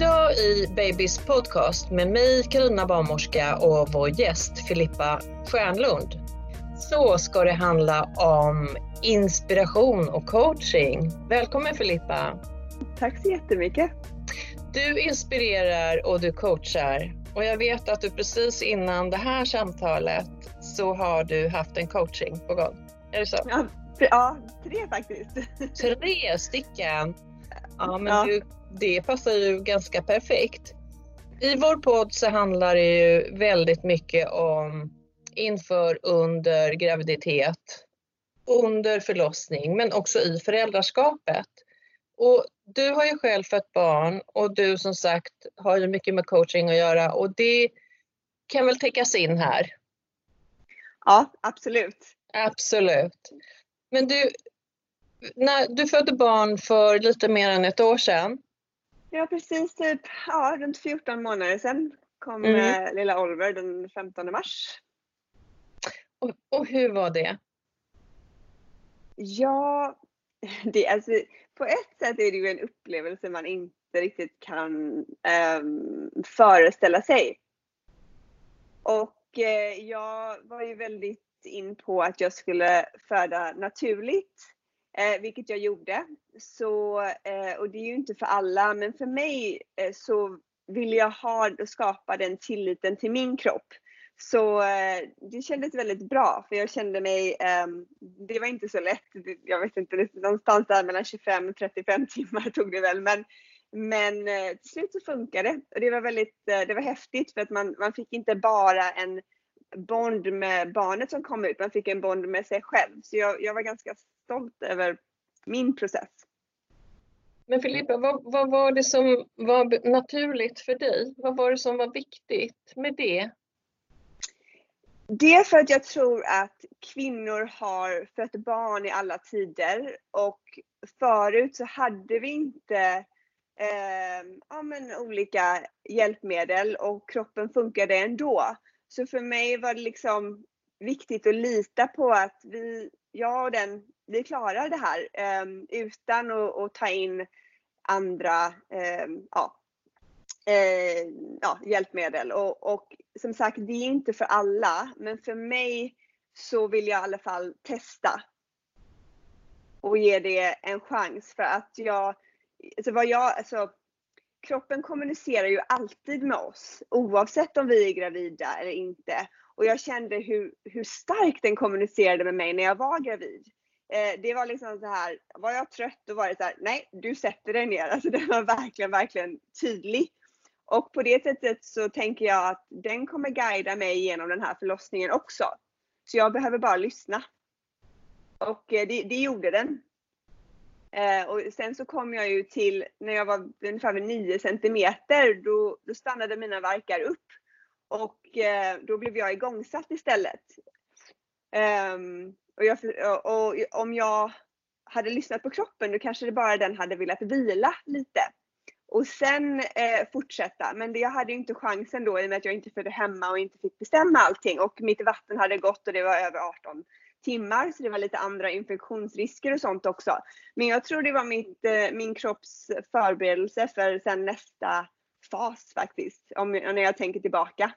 Idag i Babys podcast med mig, Karina barnmorska och vår gäst Filippa Stjärnlund så ska det handla om inspiration och coaching. Välkommen Filippa! Tack så jättemycket! Du inspirerar och du coachar och jag vet att du precis innan det här samtalet så har du haft en coaching på gång. Är det så? Ja, ja tre faktiskt. Tre stycken! Ja, men ja. Du, det passar ju ganska perfekt. I vår podd så handlar det ju väldigt mycket om inför, under graviditet, under förlossning men också i föräldraskapet. Och du har ju själv fött barn och du som sagt har ju mycket med coaching att göra och det kan väl täckas in här? Ja, absolut. Absolut. Men du, när du födde barn för lite mer än ett år sedan. Ja, precis typ ja, runt 14 månader sedan kom mm. eh, lilla Oliver den 15 mars. Och, och, hur var det? Ja, det, alltså, på ett sätt är det ju en upplevelse man inte riktigt kan um, föreställa sig. Och eh, jag var ju väldigt in på att jag skulle föda naturligt eh, vilket jag gjorde. Så, eh, och det är ju inte för alla, men för mig eh, så vill jag ha och skapa den tilliten till min kropp. Så eh, det kändes väldigt bra för jag kände mig, ehm, det var inte så lätt, jag vet inte, någonstans där mellan 25 och 35 timmar tog det väl men men eh, till slut så funkade det och det var väldigt, eh, det var häftigt för att man, man fick inte bara en bond med barnet som kom ut, man fick en bond med sig själv. Så jag, jag var ganska stolt över min process. Men Filippa, vad, vad, var det som var naturligt för dig? Vad var det som var viktigt med det? Det är för att jag tror att kvinnor har fött barn i alla tider och förut så hade vi inte eh, ja, men olika hjälpmedel och kroppen funkade ändå. Så för mig var det liksom viktigt att lita på att vi, jag och den, vi klarar det här eh, utan att, att, ta in andra eh, ja, eh, ja, hjälpmedel. Och, och, som sagt, det är inte för alla, men för mig så vill jag i alla fall testa och ge det en chans för att jag, alltså vad jag, alltså kroppen kommunicerar ju alltid med oss oavsett om vi är gravida eller inte. Och jag kände hur, hur starkt den kommunicerade med mig när jag var gravid. Eh, det var liksom så här, var jag trött då var det så här, nej du sätter dig ner. Alltså den var verkligen, verkligen tydlig. Och på det sättet så tänker jag att den kommer guida mig genom den här förlossningen också. Så jag behöver bara lyssna. Och eh, det, det gjorde den. Eh, och sen så kom jag ju till, när jag var ungefär 9 centimeter, då, då stannade mina verkar upp. Och eh, då blev jag igångsatt istället. Eh, och, jag, och, och, om jag hade lyssnat på kroppen, då kanske det bara den hade velat vila lite. Och sen eh, fortsätta. Men det, jag hade ju inte chansen då i och med att jag inte födde hemma och inte fick bestämma allting. Och mitt vatten hade gått och det var över 18 timmar så det var lite andra infektionsrisker och sånt också. Men jag tror det var mitt, eh, min kropps förberedelse för sen nästa fas faktiskt, om, när jag tänker tillbaka.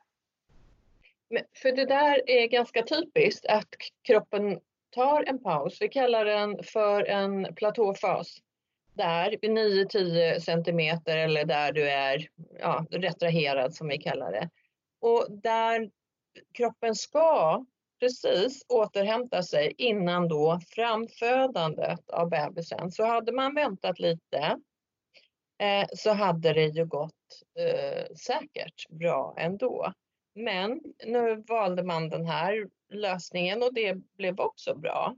Men för det där är ganska typiskt att kroppen tar en paus. Vi kallar den för en platåfas. Där vid 9-10 centimeter eller där du är ja, retraherad som vi kallar det. Och där kroppen ska precis återhämta sig innan då framfödandet av bebisen. Så hade man väntat lite eh, så hade det ju gått eh, säkert bra ändå. Men nu valde man den här lösningen och det blev också bra.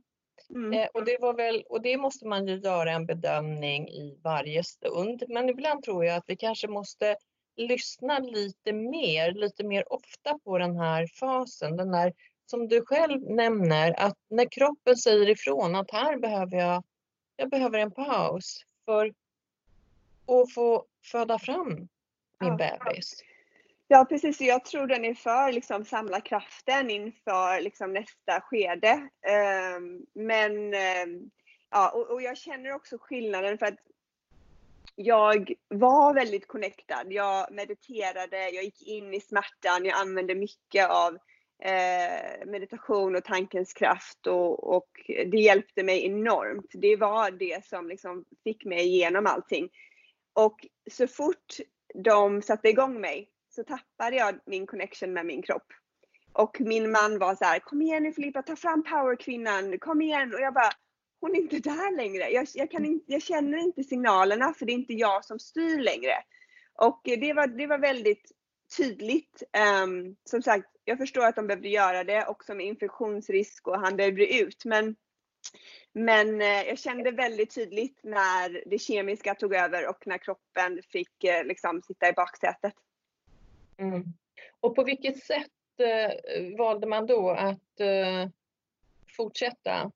Mm. Eh, och, det var väl, och det måste man ju göra en bedömning i varje stund. Men ibland tror jag att vi kanske måste lyssna lite mer, lite mer ofta på den här fasen. Den här som du själv nämner, att när kroppen säger ifrån att här behöver jag, jag behöver en paus för att få föda fram min ja. bebis. Ja precis, jag tror den är för liksom samla kraften inför liksom nästa skede. Um, men um, ja, och, och, jag känner också skillnaden för att jag var väldigt connectad. Jag mediterade, jag gick in i smärtan, jag använde mycket av eh, meditation och tankens kraft och, och, det hjälpte mig enormt. Det var det som liksom fick mig igenom allting. Och så fort de satte igång mig så tappade jag min connection med min kropp. Och min man var så här, kom igen nu Filippa, ta fram powerkvinnan, kom igen. Och jag bara, hon är inte där längre. Jag, jag, kan in, jag känner inte signalerna för det är inte jag som styr längre. Och det var, det var väldigt tydligt. Um, som sagt, jag förstår att de behövde göra det också med infektionsrisk och han behövde ut. Men, men eh, jag kände väldigt tydligt när det kemiska tog över och när kroppen fick eh, liksom sitta i baksätet. Mm. Och på vilket sätt eh, valde man då att eh, fortsätta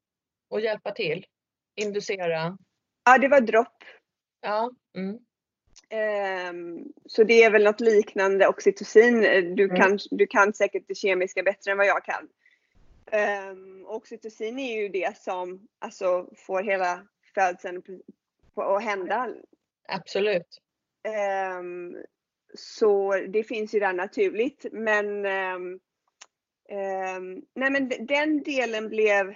och hjälpa till? Inducera? Ja, det var dropp. Ja. Mm. Um, så det är väl något liknande oxytocin. Du, mm. kan, du kan säkert det kemiska bättre än vad jag kan. Um, oxytocin är ju det som alltså, får hela födseln att hända. Absolut. Um, så det finns ju där naturligt. Men, nej men den delen blev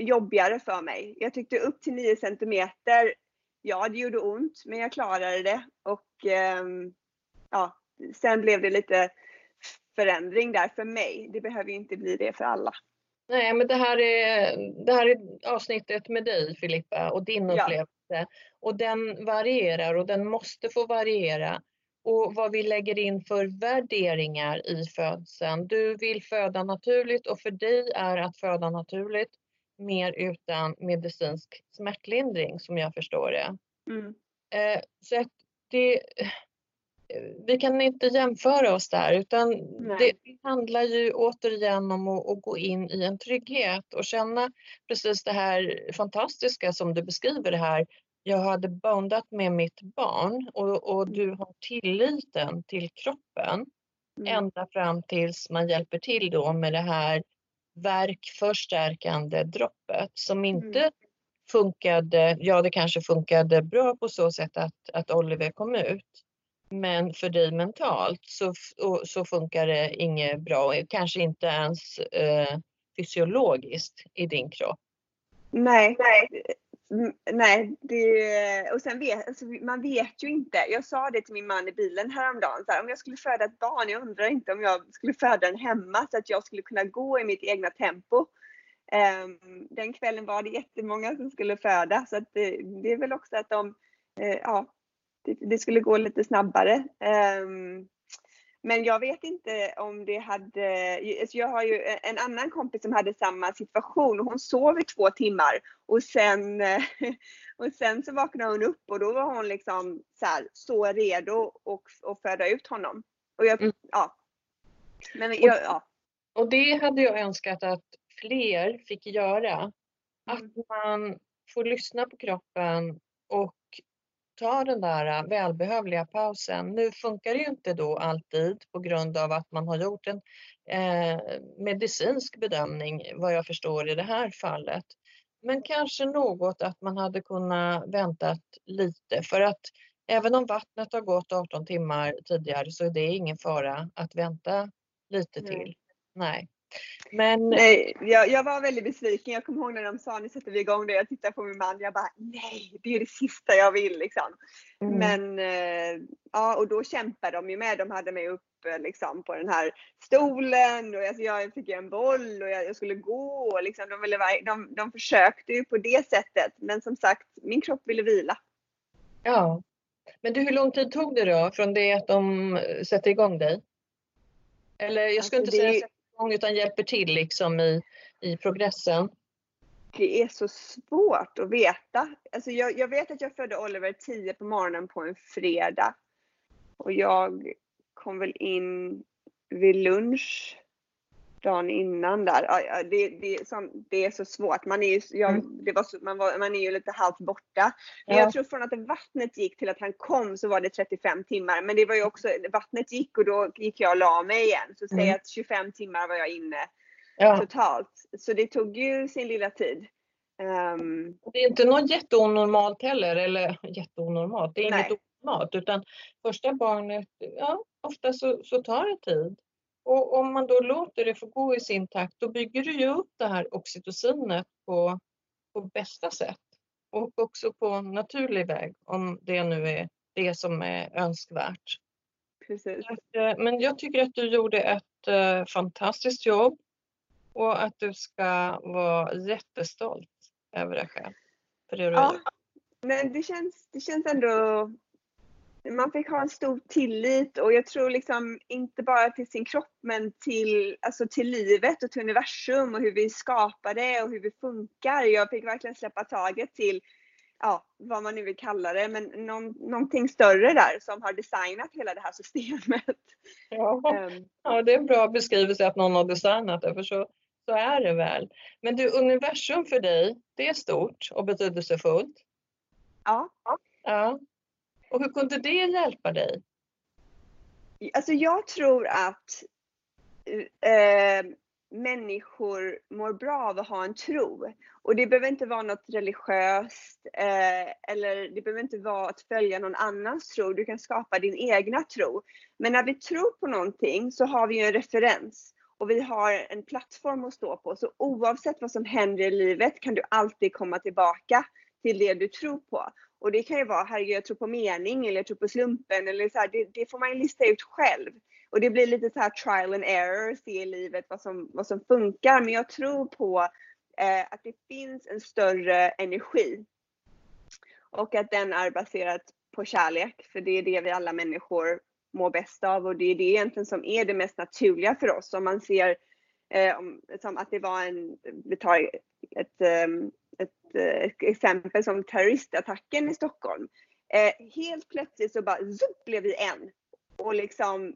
jobbigare för mig. Jag tyckte upp till 9 centimeter, ja det gjorde ont men jag klarade det. Och um, ja, sen blev det lite förändring där för mig. Det behöver ju inte bli det för alla. Nej, men det här är, det här är avsnittet med dig Filippa och din upplevelse. Ja. Och den varierar och den måste få variera och vad vi lägger in för värderingar i födseln. Du vill föda naturligt och för dig är att föda naturligt mer utan medicinsk smärtlindring som jag förstår det. Mm. Eh, så det, vi kan inte jämföra oss där utan det, det handlar ju återigen om att, att, gå in i en trygghet och känna precis det här fantastiska som du beskriver det här jag hade bondat med mitt barn och, och du har tilliten till kroppen mm. ända fram tills man hjälper till då med det här verkförstärkande droppet som inte mm. funkade, ja det kanske funkade bra på så sätt att, att Oliver kom ut. Men för dig mentalt så, så funkar det inget bra, kanske inte ens eh, fysiologiskt i din kropp. Nej, nej. Mm, nej, det, och sen vet, alltså man vet ju inte. Jag sa det till min man i bilen häromdagen. Så här, om jag skulle föda ett barn, jag undrar inte om jag skulle föda den hemma så att jag skulle kunna gå i mitt egna tempo. Um, den kvällen var det jättemånga som skulle föda så att det, det är väl också att de, uh, ja, det, det, skulle gå lite snabbare. Um, men jag vet inte om det hade, alltså jag har ju en annan kompis som hade samma situation och hon sov i två timmar och sen, och sen så vaknade hon upp och då var hon liksom så, här, så redo att, att föda ut honom. Och jag, mm. ja. Men jag, ja. Och det hade jag önskat att fler fick göra. Att mm. man får lyssna på kroppen och ta den där äh, välbehövliga pausen. Nu funkar det ju inte då alltid på grund av att man har gjort en eh, medicinsk bedömning vad jag förstår i det här fallet. Men kanske något att man hade kunnat väntat lite för att även om vattnet har gått 18 timmar tidigare så är det ingen fara att vänta lite till. Nej. Men... Nej, jag, jag, var väldigt besviken. Jag kommer ihåg när de sa nu sätter vi igång det. Jag tittade på min man. Jag bara nej, det är det sista jag vill liksom. Mm. Men eh, ja, och då kämpade de ju med. De hade mig upp liksom på den här stolen och alltså, jag fick en boll och jag, jag skulle gå. Och, liksom, de, ville, de, de försökte ju på det sättet. Men som sagt, min kropp ville vila. Ja. Men du, hur lång tid tog det då från det att de sätter igång dig? Eller jag skulle alltså, inte det igång utan hjälper till liksom i, i progressen? Det är så svårt att veta. Alltså jag, jag vet att jag födde Oliver 10 på morgonen på en fredag. Och jag kom väl in vid lunch dagen innan där. Det, det, som, det är så svårt. Man är ju, jag, mm. det var man, var, man är ju lite halvt borta. Men ja. jag tror från att vattnet gick till att han kom så var det 35 timmar. Men det var ju också, vattnet gick och då gick jag och la mig igen. Så säg mm. att 25 timmar var jag inne ja. totalt. Så det tog ju sin lilla tid. Um, det är inte något jätteonormalt heller, eller jätteonormalt, det är nej. inget onormalt utan första barnet, ja ofta så, så tar det tid. Och om man då låter det få gå i sin takt, då bygger du ju upp det här oxytocinet på, på bästa sätt. Och också på naturlig väg, om det nu är det som är önskvärt. Precis. Eh, men jag tycker att du gjorde ett uh, fantastiskt jobb och att du ska vara jättestolt över dig själv. För det ja, men det känns, det känns ändå man fick ha en stor tillit och jag tror liksom inte bara till sin kropp men till, alltså till livet och till universum och hur vi skapar det och hur vi funkar. Jag fick verkligen släppa taget till, ja, vad man nu vill kalla det, men någon, någonting större där som har designat hela det här systemet. Ja, um, ja det är en bra beskrivelse att någon har designat det, för så, så är det väl. Men du, universum för dig, det är stort och betydelsefullt. Ja. ja. Och hur kunde det hjälpa dig? Alltså jag tror att eh, människor mår bra av att ha en tro. Och det behöver inte vara något religiöst eh, eller det behöver inte vara att följa någon annans tro. Du kan skapa din egna tro. Men när vi tror på någonting så har vi ju en referens och vi har en plattform att stå på. Så oavsett vad som händer i livet kan du alltid komma tillbaka till det du tror på. Och det kan ju vara, herregud jag tror på mening eller jag tror på slumpen eller så här, det, det, får man ju lista ut själv. Och det blir lite så här trial and error, se i livet vad som, vad som funkar. Men jag tror på eh, att det finns en större energi. Och att den är baserad på kärlek, för det är det vi alla människor mår bäst av och det är det egentligen som är det mest naturliga för oss. Om man ser eh, som att det var en, vi tar ett, um, ett, eh, ett exempel som terroristattacken i Stockholm. Eh, helt plötsligt så bara zup, blev vi en och liksom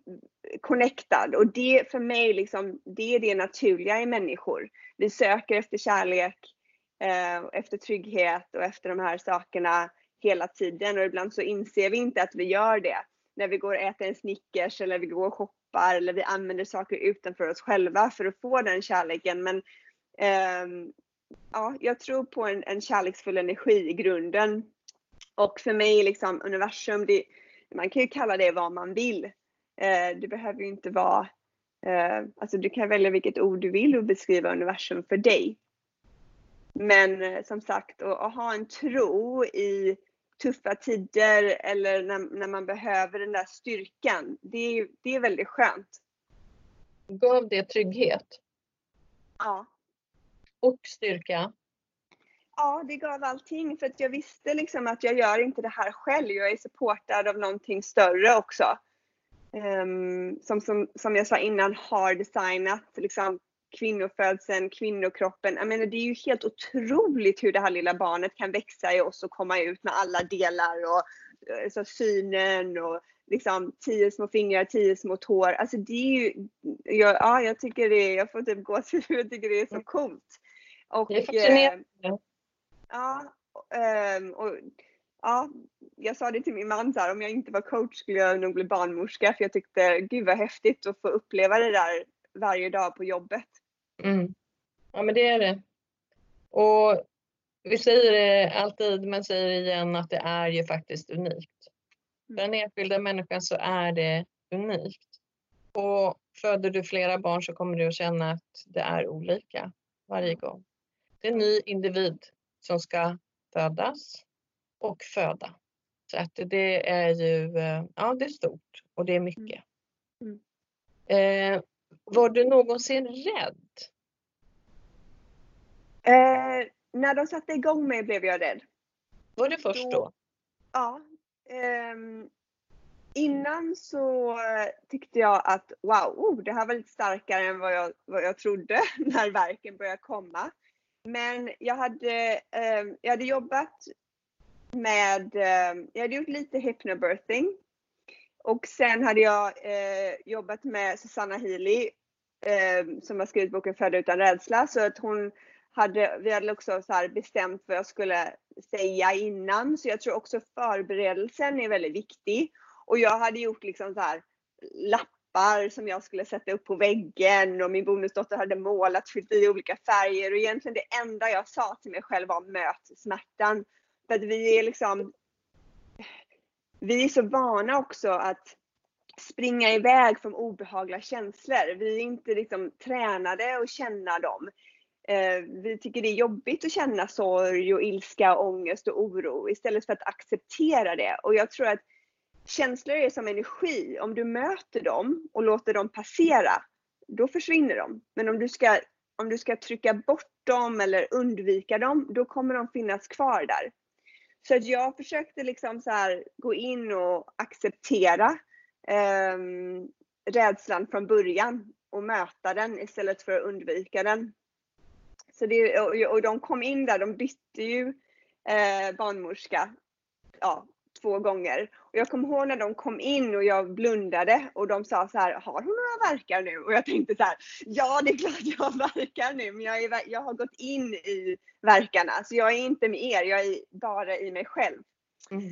connectad och det för mig liksom, det är det naturliga i människor. Vi söker efter kärlek, eh, efter trygghet och efter de här sakerna hela tiden och ibland så inser vi inte att vi gör det när vi går och äter en Snickers eller vi går och shoppar eller vi använder saker utanför oss själva för att få den kärleken. Men eh, ja, jag tror på en, en kärleksfull energi i grunden. Och för mig liksom universum, det, man kan ju kalla det vad man vill. Eh, det behöver ju inte vara, eh, alltså du kan välja vilket ord du vill och beskriva universum för dig. Men eh, som sagt, att, att ha en tro i tuffa tider eller när, när man behöver den där styrkan, det är, det är väldigt skönt. Gav det trygghet? Ja och styrka? Ja, det gav allting för att jag visste liksom att jag gör inte det här själv. Jag är supportad av någonting större också. Um, som, som, som jag sa innan har designat liksom, kvinnofödseln, kvinnokroppen. Jag menar, det är ju helt otroligt hur det här lilla barnet kan växa i oss och komma ut med alla delar och eh, så synen och liksom tio små fingrar, tio små tår. Alltså det är ju, jag, ja, jag tycker det, jag får typ gåshud, jag tycker det är så coolt. Och, det är fascinerande. Eh, ja, eh, och, ja, jag sa det till min man så här, om jag inte var coach skulle jag nog bli barnmorska för jag tyckte gud vad häftigt att få uppleva det där varje dag på jobbet. Mm. Ja men det är det. Och vi säger det alltid men säger det igen att det är ju faktiskt unikt. För den enskilda människan så är det unikt. Och föder du flera barn så kommer du att känna att det är olika varje gång. Det är en ny individ som ska födas och föda. Så att det är ju, eh, ja det är stort och det är mycket. Mm. Eh, var du någonsin rädd? Eh, när de satte igång mig blev jag rädd. Var det först då? då? Ja. Eh, innan så tyckte jag att wow, oh, det här var lite starkare än vad jag, vad jag trodde när verken började komma. Men jag hade, eh, jag hade jobbat med, eh, jag hade gjort lite hypnobirthing. Och sen hade jag eh, jobbat med Susanna Healy eh, som har skrivit boken Föda utan rädsla. Så att hon hade, vi hade också så bestämt vad jag skulle säga innan. Så jag tror också förberedelsen är väldigt viktig. Och jag hade gjort liksom så här lappar som jag skulle sätta upp på väggen och min bonusdotter hade målat, fyllt i olika färger och egentligen det enda jag sa till mig själv var möt smärtan. För att vi är liksom vi är så vana också att springa iväg från obehagliga känslor. Vi är inte liksom tränade att känna dem. Eh, vi tycker det är jobbigt att känna sorg och ilska, ångest och oro istället för att acceptera det. Och jag tror att känslor är som energi. Om du möter dem och låter dem passera, då försvinner de. Men om du ska, om du ska trycka bort dem eller undvika dem, då kommer de finnas kvar där. Så att jag försökte liksom så här gå in och acceptera eh, rädslan från början och möta den istället för att undvika den. Så det, och, och de kom in där, de bytte ju eh, barnmorska ja, två gånger. Och jag kommer ihåg när de kom in och jag blundade och de sa så här, har hon några verkar nu? Och jag tänkte så här, ja det är klart jag har verkar nu, men jag, är, jag har gått in i verkarna. Så jag är inte med er, jag är bara i mig själv. Mm.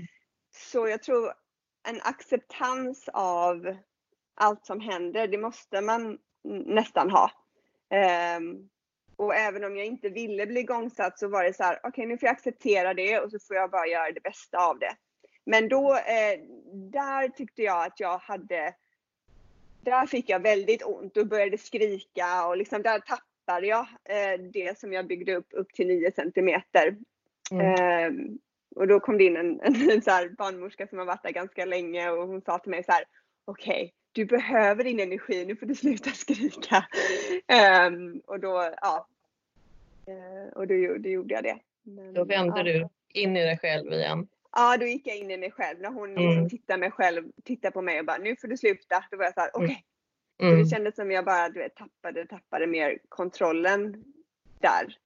Så jag tror en acceptans av allt som händer, det måste man nästan ha. Um, och även om jag inte ville bli igångsatt så var det så här, okej okay, nu får jag acceptera det och så får jag bara göra det bästa av det. Men då, eh, där tyckte jag att jag hade, där fick jag väldigt ont och började skrika och liksom där tappade jag eh, det som jag byggde upp upp till 9 centimeter. Mm. Eh, och då kom det in en, en, en så här barnmorska som har varit där ganska länge och hon sa till mig så här, okej, okay, du behöver din energi, nu får du sluta skrika. Um, och då, ja. Uh, och då, då gjorde jag det. Men, då vände ja. du in i dig själv igen. Ja, då gick jag in i mig själv. När hon liksom mm. tittade, mig själv, tittade på mig och bara, nu får du sluta. Då var jag så här, okej. Okay. Mm. Det kändes som jag bara du vet, tappade, tappade mer kontrollen där.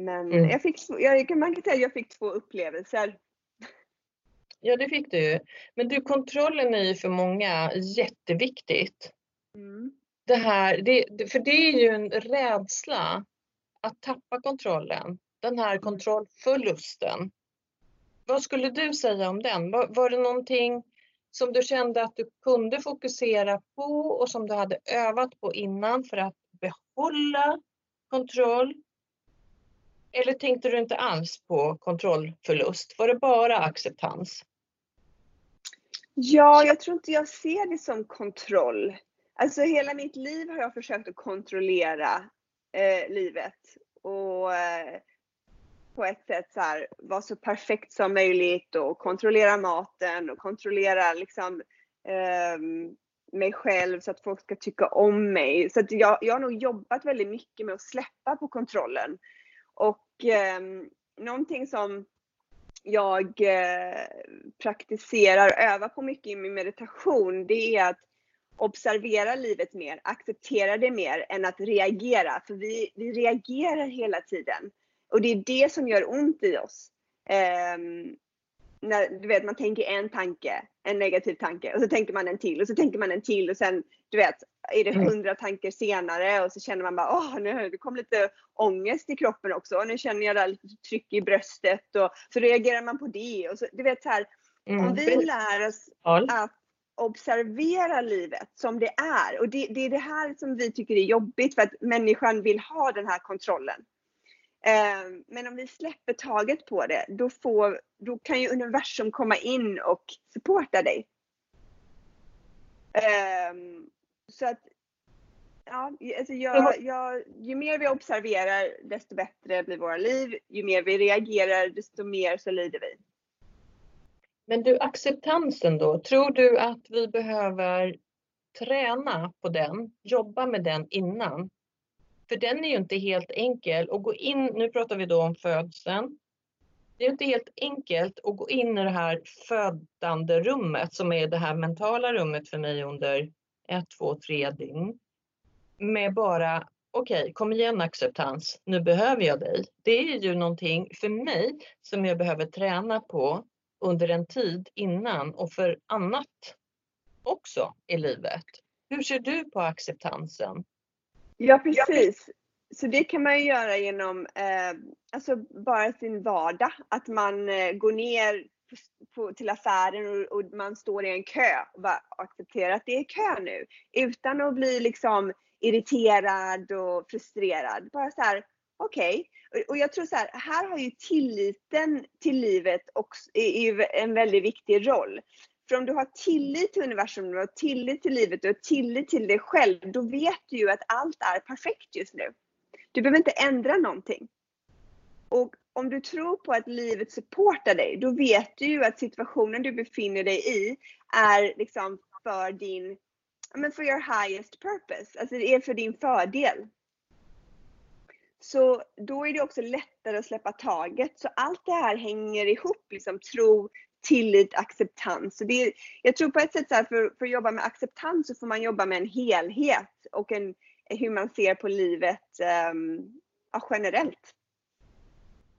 Men mm. jag fick, jag, man kan säga att jag fick två upplevelser. Ja, det fick du. Men du, kontrollen är ju för många jätteviktigt. Mm. Det här, det, för det är ju en rädsla att tappa kontrollen. Den här mm. kontrollförlusten. Vad skulle du säga om den? Var, var det någonting som du kände att du kunde fokusera på och som du hade övat på innan för att behålla kontroll? Eller tänkte du inte alls på kontrollförlust? Var det bara acceptans? Ja, jag tror inte jag ser det som kontroll. Alltså hela mitt liv har jag försökt att kontrollera eh, livet och eh, på ett sätt så här, vara så perfekt som möjligt och kontrollera maten och kontrollera liksom eh, mig själv så att folk ska tycka om mig. Så att jag, jag har nog jobbat väldigt mycket med att släppa på kontrollen. Och eh, någonting som jag eh, praktiserar, övar på mycket i min meditation, det är att observera livet mer, acceptera det mer än att reagera. För vi, vi reagerar hela tiden. Och det är det som gör ont i oss. Um, när, du vet, man tänker en tanke, en negativ tanke och så tänker man en till och så tänker man en till och sen, du vet, är det mm. hundra tankar senare och så känner man bara, åh, nu det kom lite ångest i kroppen också och nu känner jag där lite tryck i bröstet och så reagerar man på det och så, du vet så här, mm. om vi lär oss att observera livet som det är och det, det är det här som vi tycker är jobbigt för att människan vill ha den här kontrollen. Ehm, men om vi släpper taget på det, då, får, då kan ju universum komma in och supporta dig. Ehm, så att Ja, alltså jag, jag, ju mer vi observerar desto bättre blir våra liv. Ju mer vi reagerar desto mer så lider vi. Men du, acceptansen då, tror du att vi behöver träna på den, jobba med den innan? För den är ju inte helt enkel att gå in, nu pratar vi då om födseln. Det är inte helt enkelt att gå in i det här födande rummet som är det här mentala rummet för mig under ett, två, tre dygn. Med bara, okej, okay, kom igen acceptans, nu behöver jag dig. Det är ju någonting för mig som jag behöver träna på under en tid innan och för annat också i livet. Hur ser du på acceptansen? Ja, precis. Så det kan man ju göra genom eh, alltså bara sin vardag. Att man eh, går ner på, till affären och, och, man står i en kö och bara accepterar att det är kö nu. Utan att bli liksom irriterad och frustrerad. Bara så här, okej. Okay. Och, och, jag tror så här, här har ju tilliten till livet också, är, är en väldigt viktig roll. För om du har tillit till universum, du har tillit till livet, du har tillit till dig själv, då vet du ju att allt är perfekt just nu. Du behöver inte ändra någonting. Och om du tror på att livet supportar dig, då vet du ju att situationen du befinner dig i är liksom för din, men för your highest purpose. Alltså det är för din fördel. Så då är det också lättare att släppa taget. Så allt det här hänger ihop, liksom tro, tillit, acceptans. Så det är, jag tror på ett sätt så här, för, för att jobba med acceptans så får man jobba med en helhet och en, hur man ser på livet um, ja, generellt.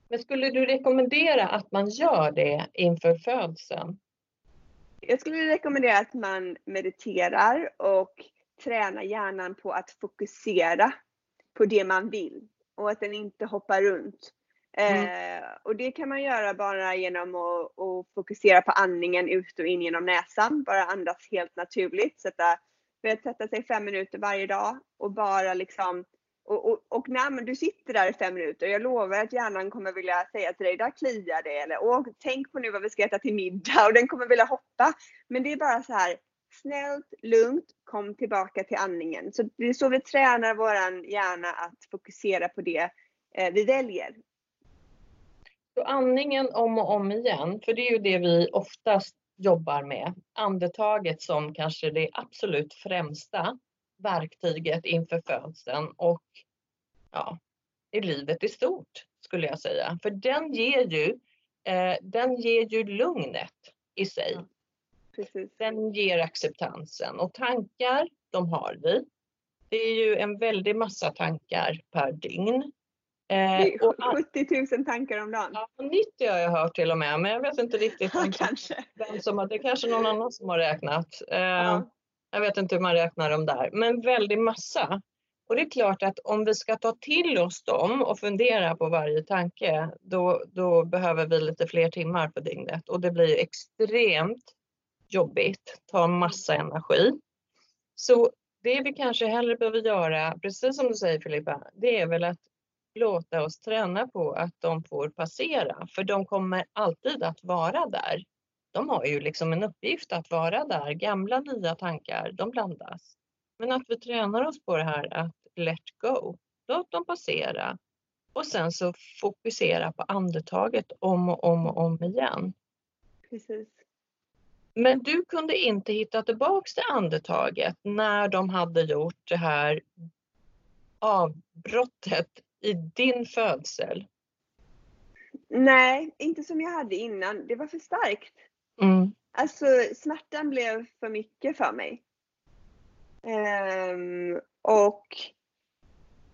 Men skulle du rekommendera att man gör det inför födseln? Jag skulle rekommendera att man mediterar och tränar hjärnan på att fokusera på det man vill och att den inte hoppar runt. Mm. Eh, och det kan man göra bara genom att, att, fokusera på andningen ut och in genom näsan. Bara andas helt naturligt. Sätta, sätta sig fem minuter varje dag och bara liksom och, och, och när du sitter där i fem minuter, jag lovar att hjärnan kommer vilja säga till dig, där kliar det, eller Åh, tänk på nu vad vi ska äta till middag, och den kommer vilja hoppa. Men det är bara så här, snällt, lugnt, kom tillbaka till andningen. Så det är så vi tränar våran hjärna att fokusera på det eh, vi väljer. Så andningen om och om igen, för det är ju det vi oftast jobbar med. Andetaget som kanske det absolut främsta verktyget inför födseln och ja, i livet i stort skulle jag säga. För den ger ju, eh, den ger ju lugnet i sig. Ja, den ger acceptansen och tankar, de har vi. Det är ju en väldig massa tankar per dygn. Är och, 70 000 tankar om dagen. Ja, 90 har jag hört till och med, men jag vet inte riktigt ja, kanske. vem som har, det är kanske någon annan som har räknat. Eh, ja. Jag vet inte hur man räknar dem där, men väldigt massa. Och det är klart att om vi ska ta till oss dem och fundera på varje tanke, då, då behöver vi lite fler timmar på dygnet och det blir extremt jobbigt, tar massa energi. Så det vi kanske hellre behöver göra, precis som du säger Filippa, det är väl att låta oss träna på att de får passera, för de kommer alltid att vara där. De har ju liksom en uppgift att vara där. Gamla, nya tankar, de blandas. Men att vi tränar oss på det här att let go. Låt dem passera. Och sen så fokusera på andetaget om och om och om igen. Precis. Men du kunde inte hitta tillbaks till andetaget när de hade gjort det här avbrottet i din födsel? Nej, inte som jag hade innan. Det var för starkt. Mm. Alltså smärtan blev för mycket för mig. Um, och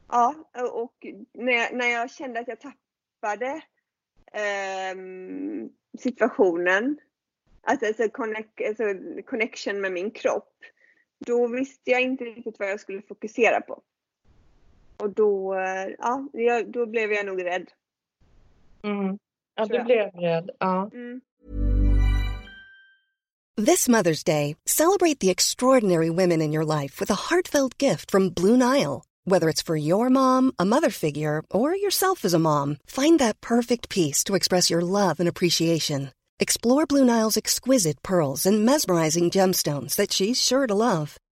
ja, och när jag, när jag kände att jag tappade um, situationen, alltså, alltså, connect, alltså connection med min kropp, då visste jag inte riktigt vad jag skulle fokusera på. Och då, ja, då blev jag nog rädd. Mm. Ja, du blev rädd. Ja. Mm. This Mother's Day, celebrate the extraordinary women in your life with a heartfelt gift from Blue Nile. Whether it's for your mom, a mother figure, or yourself as a mom, find that perfect piece to express your love and appreciation. Explore Blue Nile's exquisite pearls and mesmerizing gemstones that she's sure to love.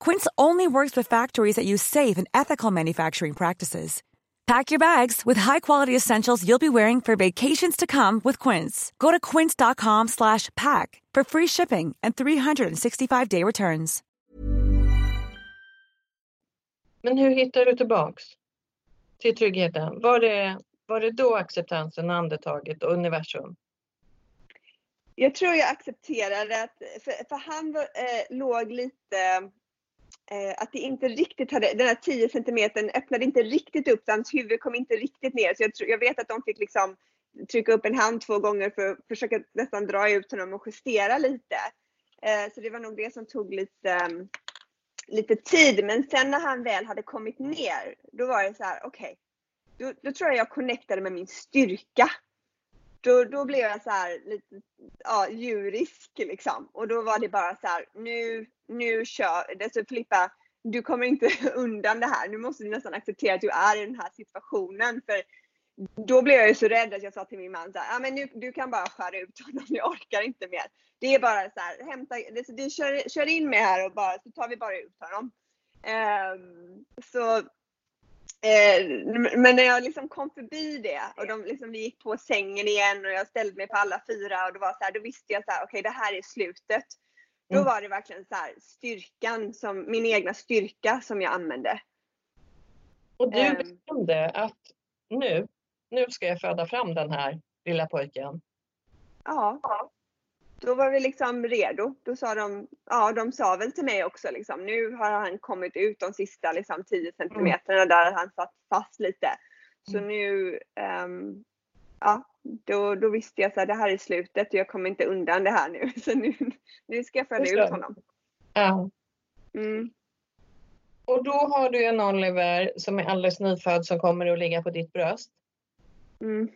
Quince only works with factories that use safe and ethical manufacturing practices. Pack your bags with high-quality essentials you'll be wearing for vacations to come with Quince. Go to quince.com/pack for free shipping and 365-day returns. Men hur hittar du tillbaks till tryggheten? Var det, var det då acceptansen, andetaget och universum? Jag tror jag accepterade att, för, för han var, eh, låg lite Eh, att det inte riktigt hade, den här 10 centimetern öppnade inte riktigt upp, så hans huvud kom inte riktigt ner. Så jag, jag vet att de fick liksom trycka upp en hand två gånger för att försöka nästan dra ut honom och justera lite. Eh, så det var nog det som tog lite, ehm, lite tid. Men sen när han väl hade kommit ner, då var det så här, okej. Okay, då, då tror jag jag connectade med min styrka. Då, då blev jag så här lite ja, djurisk liksom. Och då var det bara så här, nu, nu kör, det så Filippa, du kommer inte undan det här. Nu måste du nästan acceptera att du är i den här situationen. För då blev jag ju så rädd att jag sa till min man så här, ja men nu, du kan bara skära ut honom, jag orkar inte mer. Det är bara så här, hämta, alltså, det, det, kör, kör in mig här och bara, så tar vi bara ut honom. Um, så Eh, men när jag liksom kom förbi det och de liksom, vi gick på sängen igen och jag ställde mig på alla fyra och det var så här, då visste jag så här, okej okay, det här är slutet. Då mm. var det verkligen så här, styrkan, som, min egna styrka som jag använde. Och du ehm. bestämde att nu, nu ska jag föda fram den här lilla pojken? Ja då var vi liksom redo. Då sa de, ja de sa väl till mig också liksom, nu har han kommit ut de sista liksom 10 centimeterna mm. där han satt fast lite. Så mm. nu, um, ja, då, då visste jag att det här är slutet och jag kommer inte undan det här nu. Så nu, nu ska jag föda ut honom. Ja. Mm. Och då har du en Oliver som är alldeles nyfödd som kommer att ligga på ditt bröst. Mm.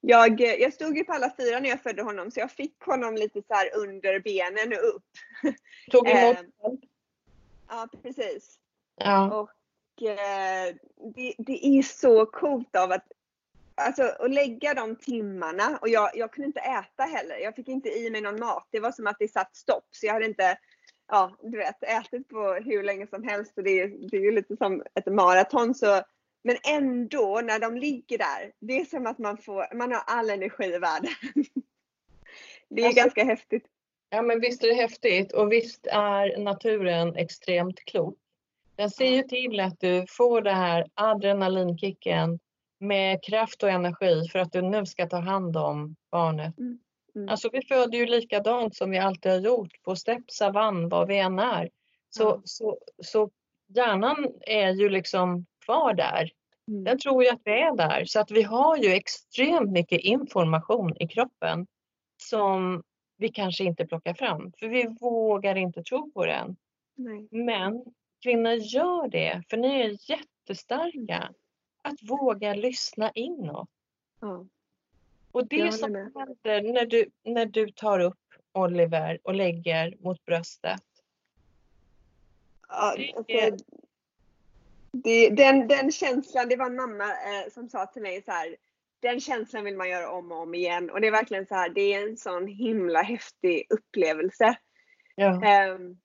Jag, jag stod ju på alla fyra när jag födde honom så jag fick honom lite så här under benen och upp. Tog emot? eh, ja precis. Ja. Och eh, det, det är så coolt av att Alltså att lägga de timmarna och jag, jag kunde inte äta heller. Jag fick inte i mig någon mat. Det var som att det satt stopp så jag hade inte, ja du vet, ätit på hur länge som helst och det, det är ju lite som ett maraton så men ändå när de ligger där, det är som att man får, man har all energi i världen. Det är alltså, ganska häftigt. Ja men visst är det häftigt och visst är naturen extremt klok. Den ser ju till att du får den här adrenalinkicken med kraft och energi för att du nu ska ta hand om barnet. Mm. Mm. Alltså vi föder ju likadant som vi alltid har gjort på stepp, savann, var vi än är. Så, mm. så, så hjärnan är ju liksom kvar där. Mm. Den tror ju att vi är där. Så att vi har ju extremt mycket information i kroppen som vi kanske inte plockar fram. För vi vågar inte tro på den. Nej. Men kvinnor gör det, för ni är jättestarka. Att våga lyssna inåt. Ja. Och det som händer när du, när du tar upp Oliver och lägger mot bröstet. Ja, alltså, det, den, den känslan, det var en mamma eh, som sa till mig så här, den känslan vill man göra om och om igen och det är verkligen så här, det är en sån himla häftig upplevelse. Ja. Um,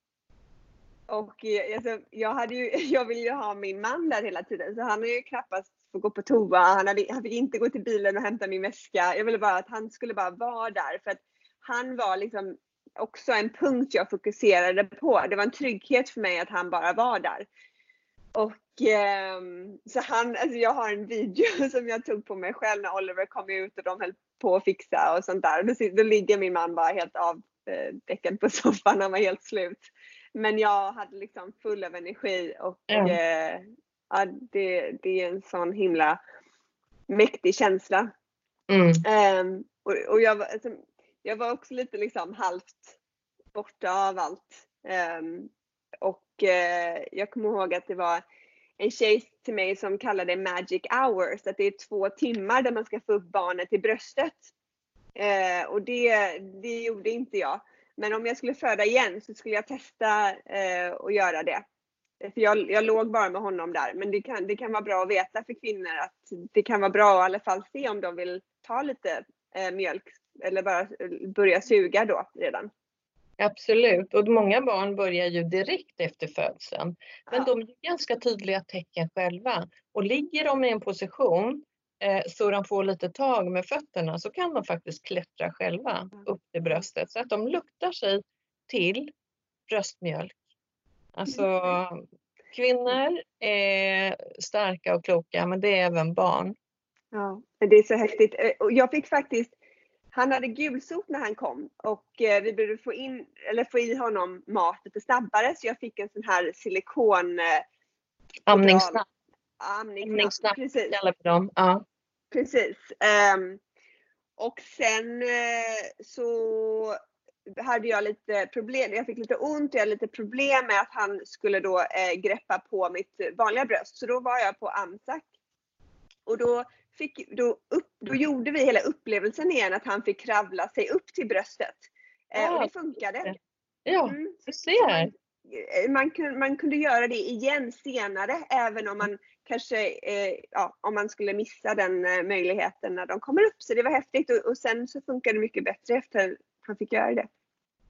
och eh, alltså, jag, hade ju, jag vill ju ha min man där hela tiden så han har ju knappast fått gå på toa, han, hade, han fick inte gå till bilen och hämta min väska. Jag ville bara att han skulle bara vara där för att han var liksom också en punkt jag fokuserade på. Det var en trygghet för mig att han bara var där. Och eh, så han, alltså jag har en video som jag tog på mig själv när Oliver kom ut och de höll på att fixa och sånt där. Då, då ligger min man bara helt avdäckad på soffan, han var helt slut. Men jag hade liksom full av energi och mm. eh, ja, det, det är en sån himla mäktig känsla. Mm. Um, och, och jag, alltså, jag var också lite liksom halvt borta av allt. Um, och eh, jag kommer ihåg att det var en tjej till mig som kallade det magic hours, att det är två timmar där man ska få upp barnet i bröstet. Eh, och det, det gjorde inte jag. Men om jag skulle föda igen så skulle jag testa eh, att göra det. För jag, jag låg bara med honom där. Men det kan, det kan vara bra att veta för kvinnor att det kan vara bra att i alla fall se om de vill ta lite eh, mjölk eller bara börja suga då redan. Absolut, och många barn börjar ju direkt efter födseln. Men ja. de är ganska tydliga tecken själva. Och ligger de i en position eh, så de får lite tag med fötterna så kan de faktiskt klättra själva upp till bröstet. Så att de luktar sig till bröstmjölk. Alltså kvinnor är starka och kloka men det är även barn. Ja, det är så häftigt. Eh, jag fick faktiskt han hade gulsot när han kom och eh, vi behövde få, in, eller få i honom mat lite snabbare så jag fick en sån här silikon... Eh, Precis. kallar vi dem. Ja. Precis. Um, och sen eh, så hade jag lite problem, jag fick lite ont och jag hade lite problem med att han skulle då eh, greppa på mitt vanliga bröst. Så då var jag på Amsac. Och då fick, då, upp, då gjorde vi hela upplevelsen igen att han fick kravla sig upp till bröstet. Eh, och det funkade. Ja, mm. du ser. Eh, man, man, man, kunde göra det igen senare även om man kanske, eh, ja, om man skulle missa den eh, möjligheten när de kommer upp. Så det var häftigt och, och sen så funkade det mycket bättre efter han fick göra det.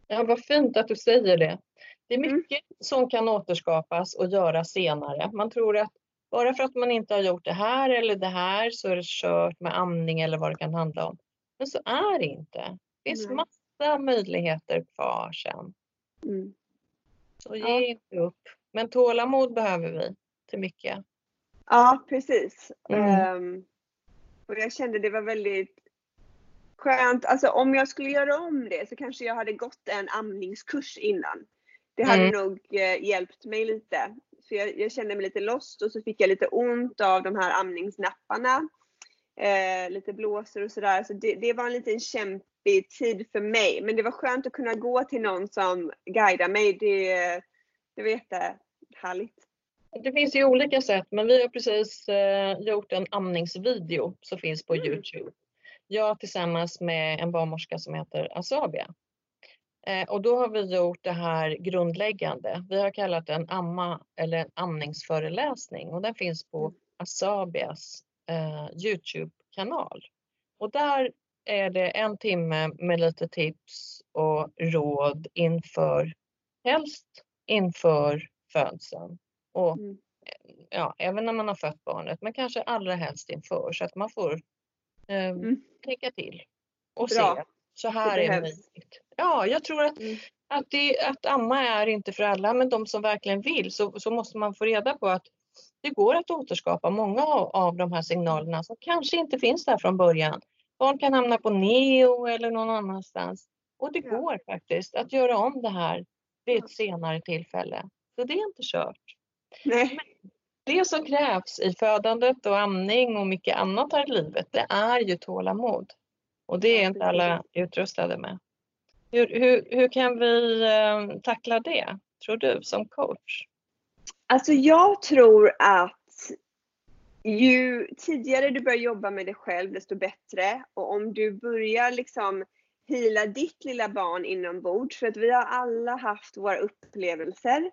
Ja, vad fint att du säger det. Det är mm. mycket mm. som kan återskapas och göras senare. Man tror att bara för att man inte har gjort det här eller det här så är det kört med amning eller vad det kan handla om. Men så är det inte. Det finns mm. massa möjligheter kvar sen. Mm. Så ge ja. inte upp. Men tålamod behöver vi till mycket. Ja, precis. Mm. Um, och jag kände det var väldigt skönt. Alltså om jag skulle göra om det så kanske jag hade gått en amningskurs innan. Det hade mm. nog eh, hjälpt mig lite. För jag, jag, kände mig lite lost och så fick jag lite ont av de här amningsnapparna. Eh, lite blåsor och sådär. Så det, det var en liten kämpig tid för mig. Men det var skönt att kunna gå till någon som guidar mig. Det, det var jättehärligt. Det finns ju olika sätt, men vi har precis eh, gjort en amningsvideo som finns på mm. Youtube. Jag tillsammans med en barnmorska som heter Asabia. Eh, och då har vi gjort det här grundläggande. Vi har kallat den amma eller en amningsföreläsning och den finns på mm. Asabias eh, Youtube-kanal. Och där är det en timme med lite tips och råd inför, helst inför födseln. Och mm. ja, även när man har fött barnet, men kanske allra helst inför så att man får eh, mm. tänka till och Bra. se. Så här det är möjligt. Ja, jag tror att, mm. att, det, att amma är inte för alla, men de som verkligen vill så, så måste man få reda på att det går att återskapa många av, av de här signalerna som kanske inte finns där från början. Barn kan hamna på neo eller någon annanstans. Och det ja. går faktiskt att göra om det här vid ett senare tillfälle. Så det är inte kört. Nej. det som krävs i födandet och amning och mycket annat här i livet, det är ju tålamod. Och det är inte alla utrustade med. Hur, hur, hur kan vi eh, tackla det, tror du, som coach? Alltså jag tror att ju tidigare du börjar jobba med dig själv, desto bättre. Och om du börjar liksom hila ditt lilla barn inombords, för att vi har alla haft våra upplevelser.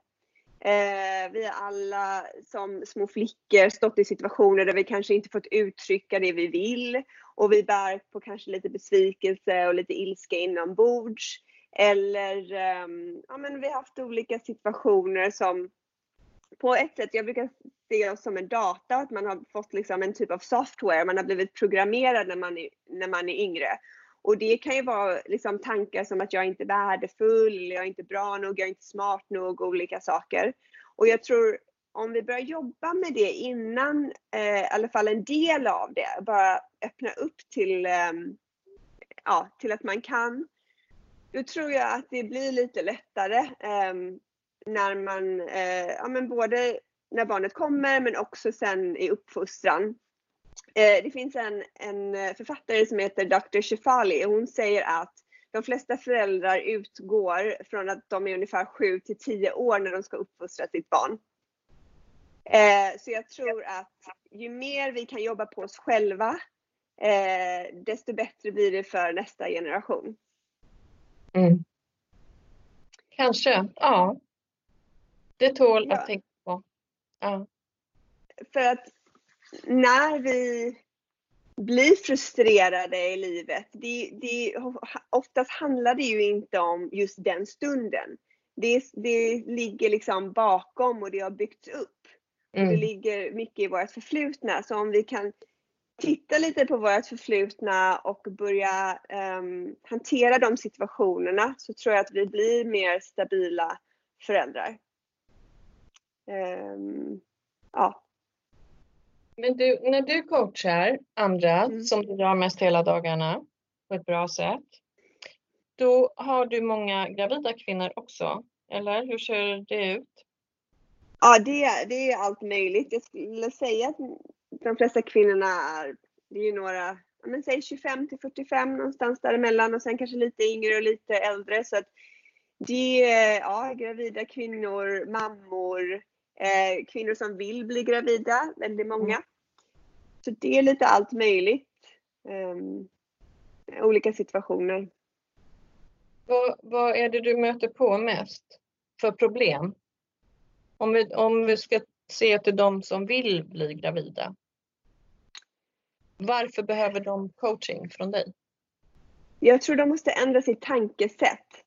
Eh, vi har alla som små flickor stått i situationer där vi kanske inte fått uttrycka det vi vill och vi bär på kanske lite besvikelse och lite ilska inombords. Eller eh, ja, men vi har haft olika situationer som på ett sätt, jag brukar se oss som en data, att man har fått liksom en typ av software, man har blivit programmerad när man är, när man är yngre. Och det kan ju vara liksom tankar som att jag är inte värdefull, jag är inte bra nog, jag är inte smart nog, olika saker. Och jag tror om vi börjar jobba med det innan, eh, i alla fall en del av det, bara öppna upp till, eh, ja, till att man kan, då tror jag att det blir lite lättare eh, när man, eh, ja men både när barnet kommer men också sen i uppfostran. Eh, det finns en, en författare som heter Dr. Shefali och hon säger att de flesta föräldrar utgår från att de är ungefär 7 till 10 år när de ska uppfostra sitt barn. Eh, så jag tror att ju mer vi kan jobba på oss själva, eh, desto bättre blir det för nästa generation. Mm. Kanske, ja. Det tål ja. att tänka på. Ja. För att när vi blir frustrerade i livet, det, det, oftast handlar det ju inte om just den stunden. Det, det ligger liksom bakom och det har byggts upp. Mm. Det ligger mycket i vårt förflutna. Så om vi kan titta lite på vårt förflutna och börja um, hantera de situationerna så tror jag att vi blir mer stabila föräldrar. Um, ja. Men du, när du coachar andra, mm. som du gör mest hela dagarna på ett bra sätt, då har du många gravida kvinnor också, eller hur ser det ut? Ja, det, det är allt möjligt. Jag skulle säga att de flesta kvinnorna är, det är ju några, men säg 25 till 45 någonstans däremellan och sen kanske lite yngre och lite äldre. Så att det är ja, gravida kvinnor, mammor, eh, kvinnor som vill bli gravida, väldigt många. Mm. Så det är lite allt möjligt. Um, olika situationer. Vad, vad är det du möter på mest för problem? Om vi, om vi ska se till de som vill bli gravida. Varför behöver de coaching från dig? Jag tror de måste ändra sitt tankesätt.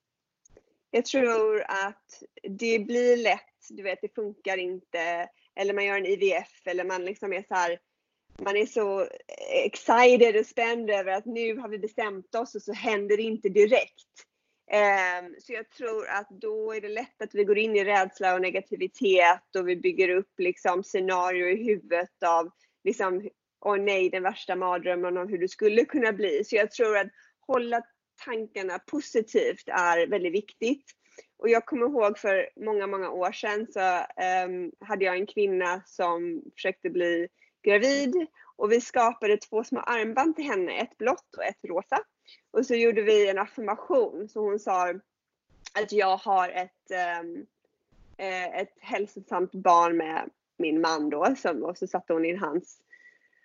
Jag tror att det blir lätt, du vet det funkar inte, eller man gör en IVF eller man liksom är så här, man är så excited och spänd över att nu har vi bestämt oss och så händer det inte direkt. Ehm, så jag tror att då är det lätt att vi går in i rädsla och negativitet och vi bygger upp liksom scenarier i huvudet av liksom, åh nej, den värsta mardrömmen om hur det skulle kunna bli. Så jag tror att hålla tankarna positivt är väldigt viktigt. Och jag kommer ihåg för många, många år sedan så um, hade jag en kvinna som försökte bli gravid och vi skapade två små armband till henne, ett blått och ett rosa. Och så gjorde vi en affirmation så hon sa att jag har ett, um, ett hälsosamt barn med min man då som, och så satte hon in hans,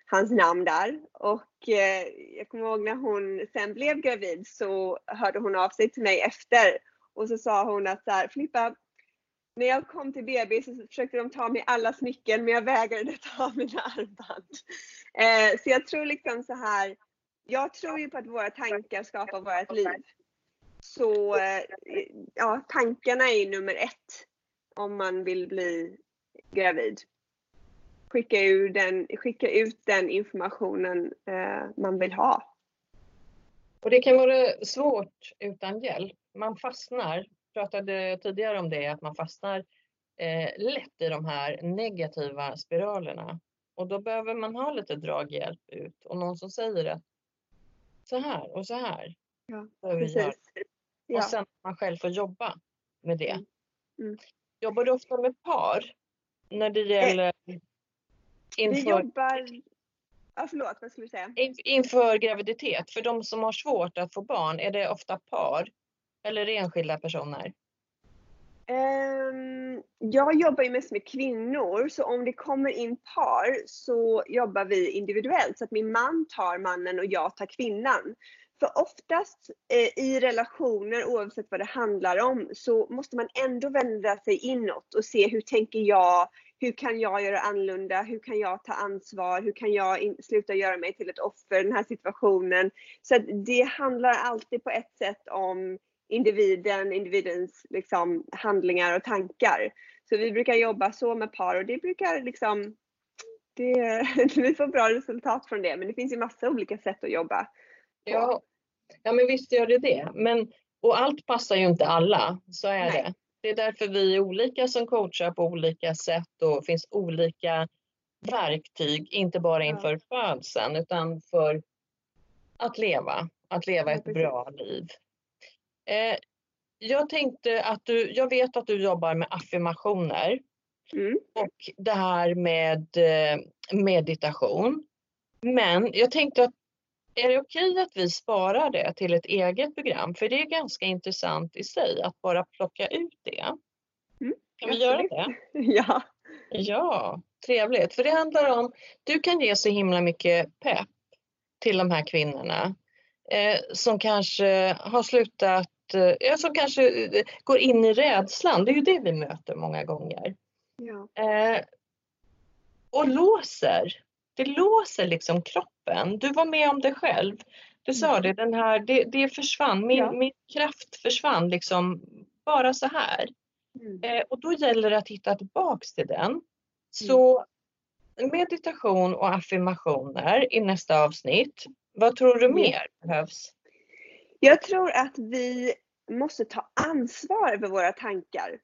hans namn där. Och eh, jag kommer ihåg när hon sen blev gravid så hörde hon av sig till mig efter och så sa hon att så här, Filippa, när jag kom till BB så försökte de ta mig alla smycken men jag vägrade ta mina armband. Eh, så jag tror liksom så här, jag tror ju på att våra tankar skapar vårt liv. Så eh, ja, tankarna är nummer ett om man vill bli gravid. Skicka, ut den, skicka ut den informationen eh, man vill ha. Och det kan vara svårt utan hjälp. Man fastnar, pratade tidigare om det, att man fastnar eh, lätt i de här negativa spiralerna. Och då behöver man ha lite draghjälp ut och någon som säger att så här och så här. Ja, precis. Ja. Och sen man själv får jobba med det. Mm. Mm. Jobbar du ofta med par? När det eh, gäller inför... Vi jobbar... Ja, förlåt, vad skulle du säga? Inför graviditet, för de som har svårt att få barn, är det ofta par? Eller enskilda personer? Um, jag jobbar ju mest med kvinnor, så om det kommer in par så jobbar vi individuellt. Så att min man tar mannen och jag tar kvinnan. För oftast eh, i relationer, oavsett vad det handlar om, så måste man ändå vända sig inåt och se hur tänker jag? Hur kan jag göra annorlunda? Hur kan jag ta ansvar? Hur kan jag in, sluta göra mig till ett offer i den här situationen? Så det handlar alltid på ett sätt om individen, individens liksom, handlingar och tankar. Så vi brukar jobba så med par och det brukar liksom, det, vi får bra resultat från det. Men det finns ju massa olika sätt att jobba. Ja, ja men visst gör det det. Men, och allt passar ju inte alla, så är Nej. det. Det är därför vi är olika som coachar på olika sätt och finns olika verktyg, inte bara inför ja. födseln utan för att leva, att leva ett bra liv. Eh, jag tänkte att du, jag vet att du jobbar med affirmationer mm. och det här med eh, meditation. Men jag tänkte att är det okej okay att vi sparar det till ett eget program? För det är ganska intressant i sig att bara plocka ut det. Mm, kan vi göra det? Ja. Ja, trevligt. För det handlar om, du kan ge så himla mycket pepp till de här kvinnorna eh, som kanske har slutat, eh, som kanske eh, går in i rädslan. Det är ju det vi möter många gånger. Ja. Eh, och låser. Det låser liksom kroppen. Du var med om det själv. Du sa mm. det, den här, det, det försvann. Min, ja. min kraft försvann liksom bara så här. Mm. Eh, och då gäller det att hitta tillbaks till den. Så mm. meditation och affirmationer i nästa avsnitt. Vad tror du mer behövs? Jag tror att vi måste ta ansvar för våra tankar.